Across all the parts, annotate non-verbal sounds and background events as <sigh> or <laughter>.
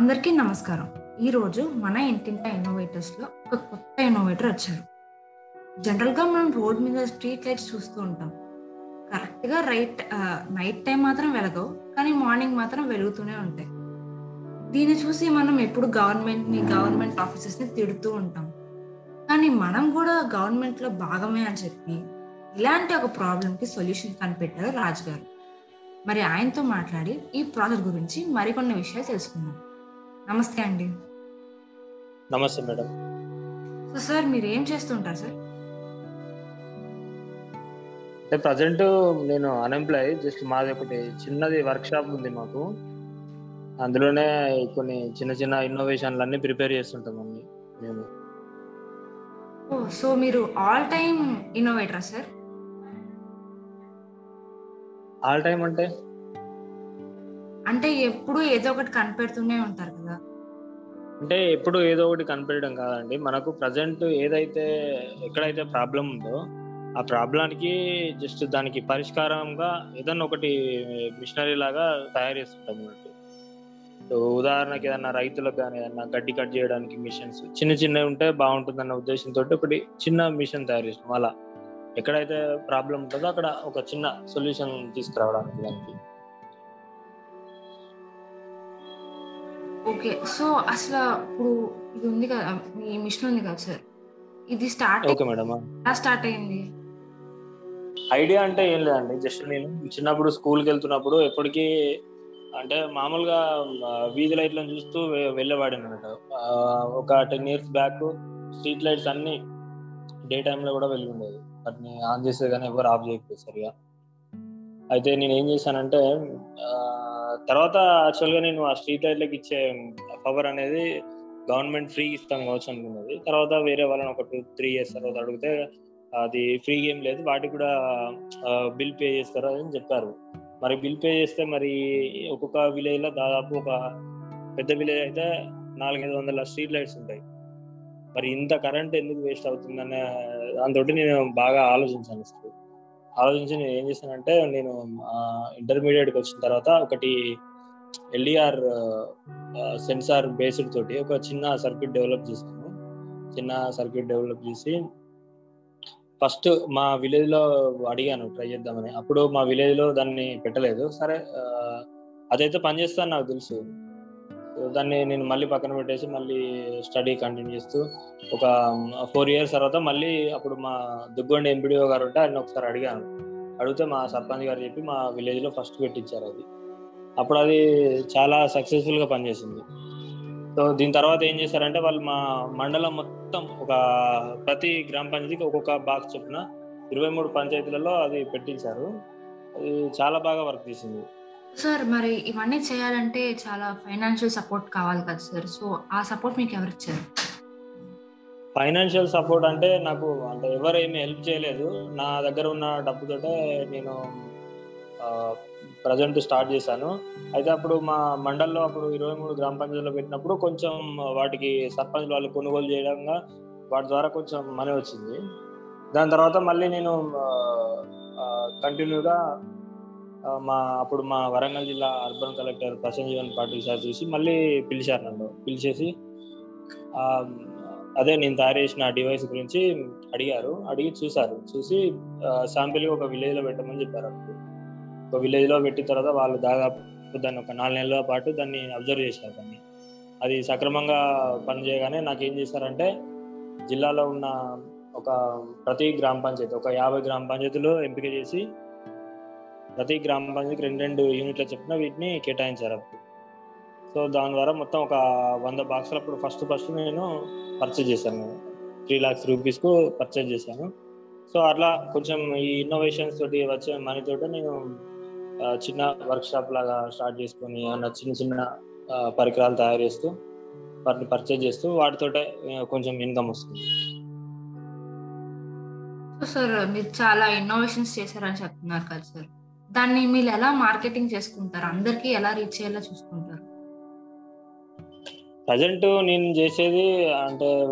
అందరికీ నమస్కారం. ఈరోజు మన ఇంటింట ఇన్నోవేటర్స్లో ఒక కొత్త ఇన్నోవేటర్ వచ్చారు. జనరల్గా మనం రోడ్ మీద స్ట్రీట్ లైట్స్ చూస్తూ ఉంటాం. కరెక్ట్గా రైట్ నైట్ టైం మాత్రం వెలగవు కానీ మార్నింగ్ మాత్రం వెలుగుతూనే ఉంటాయి. దీన్ని చూసి మనం ఎప్పుడు గవర్నమెంట్ని గవర్నమెంట్ ఆఫీసెస్ని తిడుతూ ఉంటాం. కానీ మనం కూడా గవర్నమెంట్లో భాగమే అని చెప్పి ఇలాంటి ఒక ప్రాబ్లంకి సొల్యూషన్ కనిపెట్టారు రాజుగారు. మరి ఆయనతో మాట్లాడి ఈ ప్రాజెక్ట్ గురించి మరికొన్ని విషయాలు తెలుసుకుందాం. నమస్తే అండి. నమస్తే మేడం. సో సార్ మీరు ఏం చేస్తుంటారు సార్? అంటే ప్రజెంట్ నేను అన్ఎంప్లాయ్ జస్ట్ మాది ఒకటి చిన్నది వర్క్ షాప్ ఉంది మాకు. అందులోనే కొన్ని చిన్న చిన్న ఇన్నోవేషన్లు అన్ని ప్రిపేర్ చేస్తుంటాం అన్ని మేము. సో మీరు ఆల్ టైమ్ ఇన్నోవేటరా సార్? ఆల్ టైం అంటే? అంటే ఎప్పుడు ఏదో ఒకటి కనిపెడుతూనే ఉంటారు కదా. అంటే ఎప్పుడు ఏదో ఒకటి కనిపెట్టడం కాదండి. మనకు ప్రజెంట్ ఏదైతే ఎక్కడైతే ప్రాబ్లం ఉందో ఆ ప్రాబ్లానికి జస్ట్ దానికి పరిష్కారంగా ఏదన్నా ఒకటి మిషనరీ లాగా తయారు చేస్తుంటాం అన్నట్టు ఉదాహరణకి ఏదన్నా రైతులకు కానీ ఏదన్నా గడ్డి కట్ చేయడానికి మిషన్స్ చిన్న చిన్నవి ఉంటే బాగుంటుందన్న ఉద్దేశంతో ఒకటి చిన్న మిషన్ తయారు చేసినాం అలా ఎక్కడైతే ప్రాబ్లం ఉంటుందో అక్కడ ఒక చిన్న సొల్యూషన్ తీసుకురావడానికి దానికి ఓకే సో అసలు ఇప్పుడు ఇది ఉంది కదా మీ మిషన్ ఉంది కదా సార్? ఇది స్టార్ట్ ఓకే మేడం ఎలా స్టార్ట్ అయింది? ఐడియా అంటే ఏం లేదండి జస్ట్ నేను చిన్నప్పుడు స్కూల్కి వెళ్తున్నప్పుడు ఎప్పటికీ అంటే మామూలుగా వీధి లైట్లను చూస్తూ వెళ్ళేవాడిని అన్నట్టు ఆ, ఒక ten years back street lights అన్ని డే టైంలో కూడా వెలిగి ఉండేది వాటిని ఆన్ చేస్తే కానీ ఎవరు ఆఫ్ చేయకపోయి సరిగా. అయితే నేను ఏం చేశానంటే తర్వాత తర్వాత యాక్చువల్గా నేను ఆ స్ట్రీట్ లైట్లకు ఇచ్చే పవర్ అనేది గవర్నమెంట్ ఫ్రీ ఇస్తాను కావచ్చు అనుకున్నది. తర్వాత వేరే వాళ్ళని ఒక టూ త్రీ ఇయర్స్ తర్వాత అడిగితే అది ఫ్రీ గేమ్ లేదు. వాటికి కూడా బిల్ పే చేస్తారు అని చెప్పారు. మరి బిల్ పే చేస్తే మరి ఒక్కొక్క విలేజ్లో దాదాపు ఒక పెద్ద విలేజ్ అయితే నాలుగైదు వందల స్ట్రీట్ లైట్స్ ఉంటాయి. మరి ఇంత కరెంట్ ఎందుకు వేస్ట్ అవుతుందనే దాంతో నేను బాగా ఆలోచించాను. అసలు ఆలోచించి నేను ఏం చేశానంటే నేను ఇంటర్మీడియట్కి వచ్చిన తర్వాత ఒకటి ఎల్ఈఆర్ సెన్సార్ బేస్డ్ తోటి ఒక చిన్న సర్క్యూట్ డెవలప్ చేశాను. చిన్న సర్క్యూట్ డెవలప్ చేసి ఫస్ట్ మా విలేజ్లో అడిగాను ట్రై చేద్దామని. అప్పుడు మా విలేజ్లో దాన్ని పెట్టలేదు. సరే అదైతే పనిచేస్తాను నాకు తెలుసు. దాన్ని నేను మళ్ళీ పక్కన పెట్టేసి మళ్ళీ స్టడీ కంటిన్యూ చేస్తూ ఒక ఫోర్ ఇయర్స్ తర్వాత మళ్ళీ అప్పుడు మా దుగ్గొండ ఎంపీడీఓ గారు ఉంటే ఆయన ఒకసారి అడిగాను. అడిగితే మా సర్పంచ్ గారు చెప్పి మా విలేజ్లో ఫస్ట్ పెట్టించారు అది. అప్పుడు అది చాలా సక్సెస్ఫుల్గా పనిచేసింది. సో దీని తర్వాత ఏం చేశారంటే వాళ్ళు మా మండలం మొత్తం ఒక ప్రతి గ్రామ పంచాయతీకి ఒక్కొక్క బాక్స్ చొప్పున ఇరవై మూడు పంచాయతీలలో అది పెట్టించారు. అది చాలా బాగా వర్క్ చేసింది. సార్ మరి ఇవన్నీ చేయాలంటే చాలా ఫైనాన్షియల్ సపోర్ట్ కావాలి కదా సార్. సో ఆ సపోర్ట్ మీకు ఎవరు ఇచ్చారు? ఫైనాన్షియల్ సపోర్ట్ అంటే నాకు అంటే ఎవరు ఏమి హెల్ప్ చేయలేదు. నా దగ్గర ఉన్న డబ్బుతోటే నేను ప్రజెంట్ స్టార్ట్ చేశాను. అయితే అప్పుడు మా మండల్లో అప్పుడు ఇరవై మూడు గ్రామ పంచాయతీలో పెట్టినప్పుడు కొంచెం వాటికి సర్పంచ్ వాళ్ళు కొనుగోలు చేయడంగా వాటి ద్వారా కొంచెం మనీ వచ్చింది. దాని తర్వాత మళ్ళీ నేను కంటిన్యూగా మా అప్పుడు మా వరంగల్ జిల్లా అర్బన్ కలెక్టర్ ప్రసంజీవన్ జీవన్ పాటిల్ సార్ చూసి మళ్ళీ పిలిచారు నన్ను. పిలిచేసి అదే నేను తయారు చేసిన డివైస్ గురించి అడిగారు. అడిగి చూసారు చూసి శాంపిల్గా ఒక విలేజ్లో పెట్టమని చెప్పారు ఒక విలేజ్లో పెట్టిన తర్వాత వాళ్ళు దాదాపు దాన్ని ఒక నాలుగు నెలల పాటు దాన్ని అబ్జర్వ్ చేశారు దాన్ని. అది సక్రమంగా పనిచేయగానే నాకు ఏం చేశారంటే జిల్లాలో ఉన్న ఒక ప్రతి గ్రామ పంచాయతీ ఒక యాభై గ్రామ పంచాయతీలో ఎంపిక చేసి ప్రతి గ్రామ పంచాయతీకి రెండు రెండు యూనిట్ల చెప్పిన వీటిని కేటాయించారు. అప్పుడు సో దాని ద్వారా మొత్తం ఒక వంద బాక్సులు అప్పుడు ఫస్ట్ ఫస్ట్ నేను పర్చేజ్ చేశాను. త్రీ ల్యాక్స్ రూపీస్కు పర్చేజ్ చేశాను. సో అట్లా కొంచెం ఈ ఇన్నోవేషన్స్ తోటి వచ్చే మనీ తోటి నేను చిన్న వర్క్ షాప్ లాగా స్టార్ట్ చేసుకొని అన్న చిన్న చిన్న పరికరాలు తయారు చేస్తూ వాటిని పర్చేజ్ చేస్తూ వాటితోటే కొంచెం ఇన్కమ్ వస్తుంది. సార్ మీరు చాలా ఇన్నోవేషన్స్ చేశారని చెప్తున్నారు కదా సార్. దాన్ని మీరు ఎలా మార్కెటింగ్ చేసుకుంటారు? అందరికీ ఎలా రీచ్ అయ్యేలా చూసుకుంటారు? ప్రజెంట్ నేను చేసేది అంటే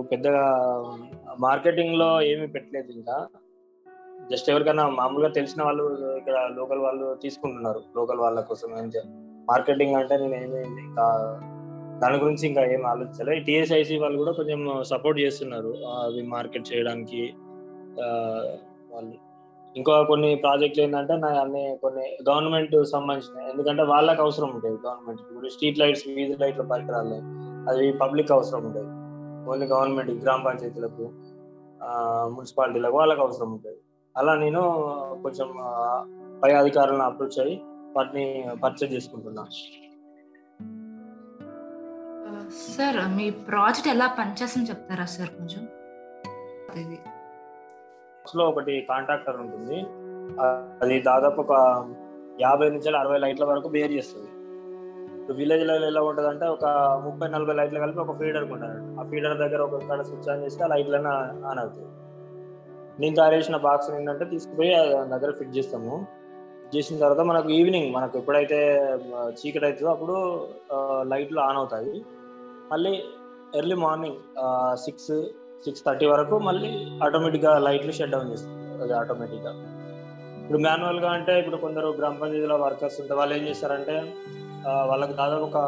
పెద్దగా మార్కెటింగ్లో ఏమీ పెట్టలేదు ఇంకా. జస్ట్ ఎవరికైనా మామూలుగా తెలిసిన వాళ్ళు ఇక్కడ లోకల్ వాళ్ళు తీసుకుంటున్నారు. లోకల్ వాళ్ళ కోసం ఏం చే- మార్కెటింగ్ అంటే నేను ఏమి ఇంకా దాని గురించి ఇంకా ఏం ఆలోచించలే. టీఎస్ఐసి వాళ్ళు కూడా కొంచెం సపోర్ట్ చేస్తున్నారు. అవి మార్కెట్ చేయడానికి వాళ్ళు ఇంకా కొన్ని ప్రాజెక్టులు ఏంటంటే నా అన్ని కొన్ని గవర్నమెంట్ సంబంధించిన ఎందుకంటే వాళ్ళకి అవసరం ఉంటుంది గవర్నమెంట్. ఇప్పుడు స్ట్రీట్ లైట్స్ వీధి లైట్ల పరికరాలు అది పబ్లిక్ అవసరం ఉంటుంది ఓన్లీ గవర్నమెంట్ గ్రామ పంచాయతీలకు మున్సిపాలిటీలకు వాళ్ళకి అవసరం ఉంటుంది అలా నేను కొంచెం పై అధికారులను అప్రోచ్ అయ్యి వాటిని పర్చేజ్ చేసుకుంటున్నా. సార్ మీ ప్రాజెక్ట్ ఎలా పనిచేస్తుందని చెప్తారా సార్ కొంచెం? లో ఒకటి కాంట్రాక్టర్ ఉంటుంది. అది దాదాపు ఒక యాభై నుంచి అరవై లైట్ల వరకు బేర్ చేస్తుంది. ఇప్పుడు విలేజ్లో ఎలా ఉంటుంది అంటే ఒక ముప్పై నలభై లైట్లు కలిపి ఒక ఫీడర్ ఉంటారు ఆ ఫీడర్ దగ్గర ఒక కాడ స్విచ్ ఆన్ చేస్తే ఆ లైట్లను ఆన్ అవుతాయి. నేను తయారు చేసిన బాక్స్ ఏంటంటే తీసుకుపోయి దగ్గర ఫిట్ చేస్తాము. చేసిన తర్వాత మనకు ఈవినింగ్ మనకు ఎప్పుడైతే చీకటి అవుతుందో అప్పుడు లైట్లు ఆన్ అవుతాయి. మళ్ళీ early morning six six thirty వరకు మళ్ళీ ఆటోమేటిక్గా లైట్లు షట్ డౌన్ చేస్తుంది అది ఆటోమేటిక్గా ఇప్పుడు మాన్యువల్గా అంటే ఇప్పుడు కొందరు గ్రామ పంచాయతీలో వర్కర్స్ ఉంటే వాళ్ళు ఏం చేస్తారంటే వాళ్ళకి దాదాపు ఒక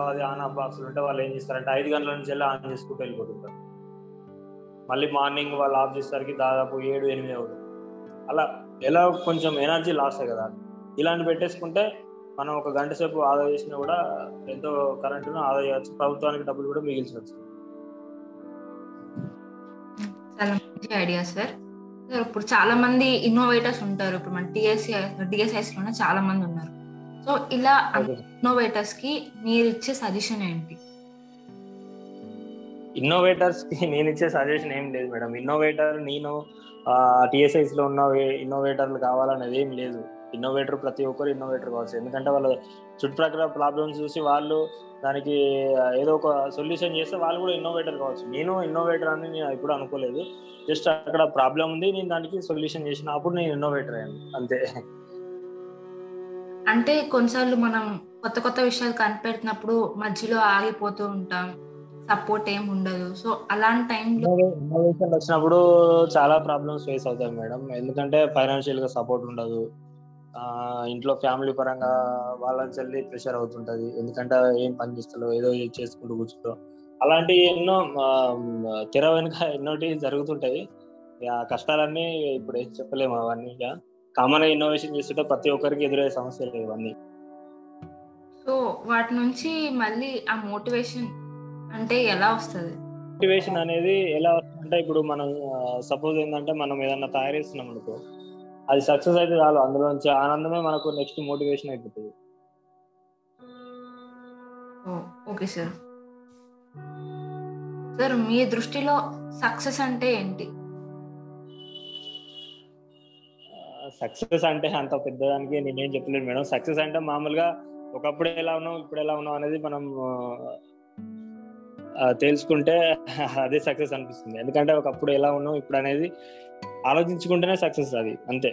పది ఆన్ ఆఫ్ బాక్సులు ఉంటే వాళ్ళు ఏం చేస్తారంటే ఐదు గంటల నుంచి వెళ్ళి ఆన్ చేసుకుంటూ వెళ్ళిపోతుంటారు. మళ్ళీ మార్నింగ్ వాళ్ళు ఆఫ్ చేసేసరికి దాదాపు ఏడు ఎనిమిది అవుతుంది. అలా ఎలా కొంచెం ఎనర్జీ లాస్ కదా. ఇలాంటి పెట్టేసుకుంటే మనం ఒక గంట సేపు ఆదా చేసినా కూడా ఎంతో కరెంటును ఆదా చేయవచ్చు ప్రభుత్వానికి డబ్బులు కూడా మిగిల్చవచ్చు. చాలా మంచి ఐడియా సార్ సార్ ఇప్పుడు చాలా మంది ఇన్నోవేటర్స్ ఉంటారు. ఇప్పుడు మన టిఎస్సి డిఎస్ఐస్లోనే చాలా మంది ఉన్నారు. సో ఇలా ఇన్నోవేటర్స్కి మీరు ఇచ్చే సజెషన్ ఏంటి? ఇన్నోవేటర్స్కి <laughs> నేను ఇచ్చే సజెషన్ ఏం లేదు మేడం ఇన్నోవేటర్ నేను టిఎస్ఐస్లో ఉన్న ఇన్నోవేటర్లు కావాలనేది ఏం లేదు. ఇన్నోవేటర్ ప్రతి ఒక్కరు ఇన్నోవేటర్ కావచ్చు. ఎందుకంటే వాళ్ళ చుట్టుప్రక్కల ప్రాబ్లమ్స్ చూసి వాళ్ళు దానికి ఏదో ఒక సొల్యూషన్ చేస్తే వాళ్ళు కూడా ఇన్నోవేటర్ కావచ్చు. నేను ఇన్నోవేటర్ అని నేను ఎప్పుడు అనుకోలేదు. జస్ట్ అక్కడ ప్రాబ్లం ఉంది నేను దానికి సొల్యూషన్ చేసిన అప్పుడు నేను ఇన్నోవేటర్ అయ్యాను. అంతే. అంటే కొన్నిసార్లు మనం కొత్త కొత్త విషయాలు కనిపెడుతున్నప్పుడు మధ్యలో ఆగిపోతూ ఉంటాం. సపోర్ట్ ఏం ఉండదు. సో అలాంటి టైంలో ఇన్నోవేషన్ వచ్చినప్పుడు చాలా ప్రాబ్లమ్స్ ఫేస్ అవుతాయి మేడం. ఎందుకంటే ఫైనాన్షియల్గా సపోర్ట్ ఉండదు. ఇంట్లో ఫ్యామిలీ పరంగా వాళ్ళని చెల్లి ప్రెషర్ అవుతుంటది. ఎందుకంటే ఏం పని చేస్తలో ఏదో చేసుకుంటూ కూర్చుంటో అలాంటి ఎన్నో తెర వెనుక ఎన్నోటి జరుగుతుంటాయి. కష్టాలన్నీ ఇప్పుడు ఏం చెప్పలేము అవన్నీ ఇక. కామన్ ఇన్నోవేషన్ చేస్తుంటే ప్రతి ఒక్కరికి ఎదురయ్యే సమస్యలు ఇవన్నీ. సో వాటి నుంచి మళ్ళీ ఆ మోటివేషన్ అంటే ఎలా వస్తుంది? మోటివేషన్ అనేది ఎలా వస్తుందంటే ఇప్పుడు మనం సపోజ్ ఏంటంటే మనం ఏదన్నా తయారు చేస్తున్నాం అనుకో అది సక్సెస్ అయితే చాలు. అందులో నుంచి ఆనందమే మనకు నెక్స్ట్ మోటివేషన్ అయిపోతుంది. ఓకే సార్ సార్ మీ దృష్టిలో సక్సెస్ అంటే ఏంటి? సక్సెస్ అంటే అంత పెద్దదానికి నేనేం చెప్పలేను మేడం. సక్సెస్ అంటే మామూలుగా ఒకప్పుడు ఎలా ఉన్నాం ఇప్పుడు ఎలా ఉన్నాం అనేది మనం తెలుసుకుంటే అదే సక్సెస్ అనిపిస్తుంది. ఎందుకంటే ఒకప్పుడు ఎలా ఉన్నాం ఇప్పుడు అనేది ఆలోచించుకుంటేనే సక్సెస్ అది. అంతే.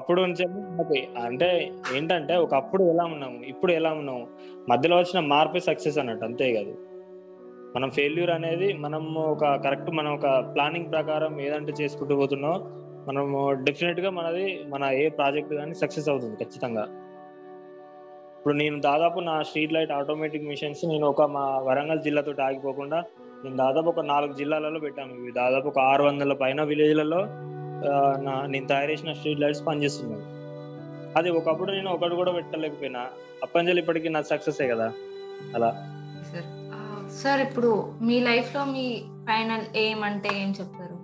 అప్పుడు మనకి అంటే ఏంటంటే ఒకప్పుడు ఎలా ఉన్నాము ఇప్పుడు ఎలా ఉన్నాము మధ్యలో వచ్చిన మార్పే సక్సెస్ అన్నట్టు అంతే కాదు. మనం ఫెయిల్యూర్ అనేది మనం ఒక కరెక్ట్ మనం ఒక ప్లానింగ్ ప్రకారం ఏదంటే చేసుకుంటూ పోతున్నాం మనము డెఫినెట్గా మనది మన ఏ ప్రాజెక్ట్ కానీ సక్సెస్ అవుతుంది ఖచ్చితంగా. ఇప్పుడు నేను దాదాపు నా స్ట్రీట్ లైట్ ఆటోమేటిక్ మిషన్స్ నేను ఒక మా వరంగల్ జిల్లాతో ఆగిపోకుండా నేను దాదాపు ఒక నాలుగు జిల్లాలలో పెట్టాము. ఇవి దాదాపు ఒక ఆరు వందల పైన విలేజ్లలో నా నేను తయారు చేసిన స్ట్రీట్ లైట్స్ పనిచేస్తున్నాయి. అది ఒకప్పుడు నేను ఒకటి కూడా పెట్టలేకపోయినా. అప్పంజలి ఇప్పటికీ నా సక్సెస్ కదా. అలా. సార్ సార్ ఇప్పుడు మీ లైఫ్లో మీ ఫైనల్ ఏం అంటే ఏం చెప్తారు?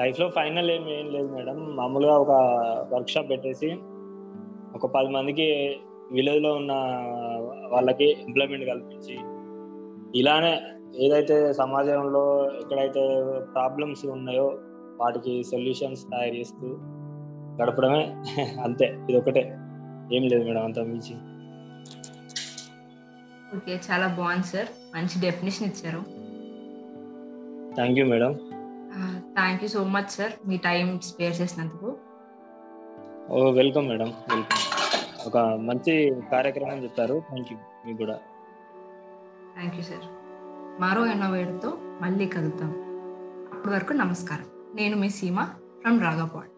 లైఫ్లో ఫైనల్ ఏం ఏం లేదు మేడం. మామూలుగా ఒక వర్క్ షాప్ పెట్టేసి ఒక పది మందికి విలేజ్లో ఉన్న వాళ్ళకి ఎంప్లాయ్మెంట్ కల్పించి ఇలానే ఏదైతే సమాజంలో ఎక్కడైతే ప్రాబ్లమ్స్ ఉన్నాయో వాటికి సొల్యూషన్స్ తయారు చేస్తూ గడపడమే. <laughs> అంతే ఇది ఒకటే ఏం లేదు మేడం అంత మించి. ఓకే చాలా బాగుంది సార్. మంచి డెఫినేషన్ ఇచ్చారు. Thank you madam. Thank you so much sir me time spare చేసినందుకు. ఓ వెల్కమ్ మేడం వెల్కమ్ ఒక మంచి కార్యక్రమం చెప్పారు. థ్యాంక్ యూ మీకు కూడా. థ్యాంక్ యూ సార్ మరో ఎన్నోవేడుతో మళ్ళీ కలుద్దాం. అప్పటి వరకు నమస్కారం. నేను మీ సీమ ఫ్రమ్ రాఘపాడ్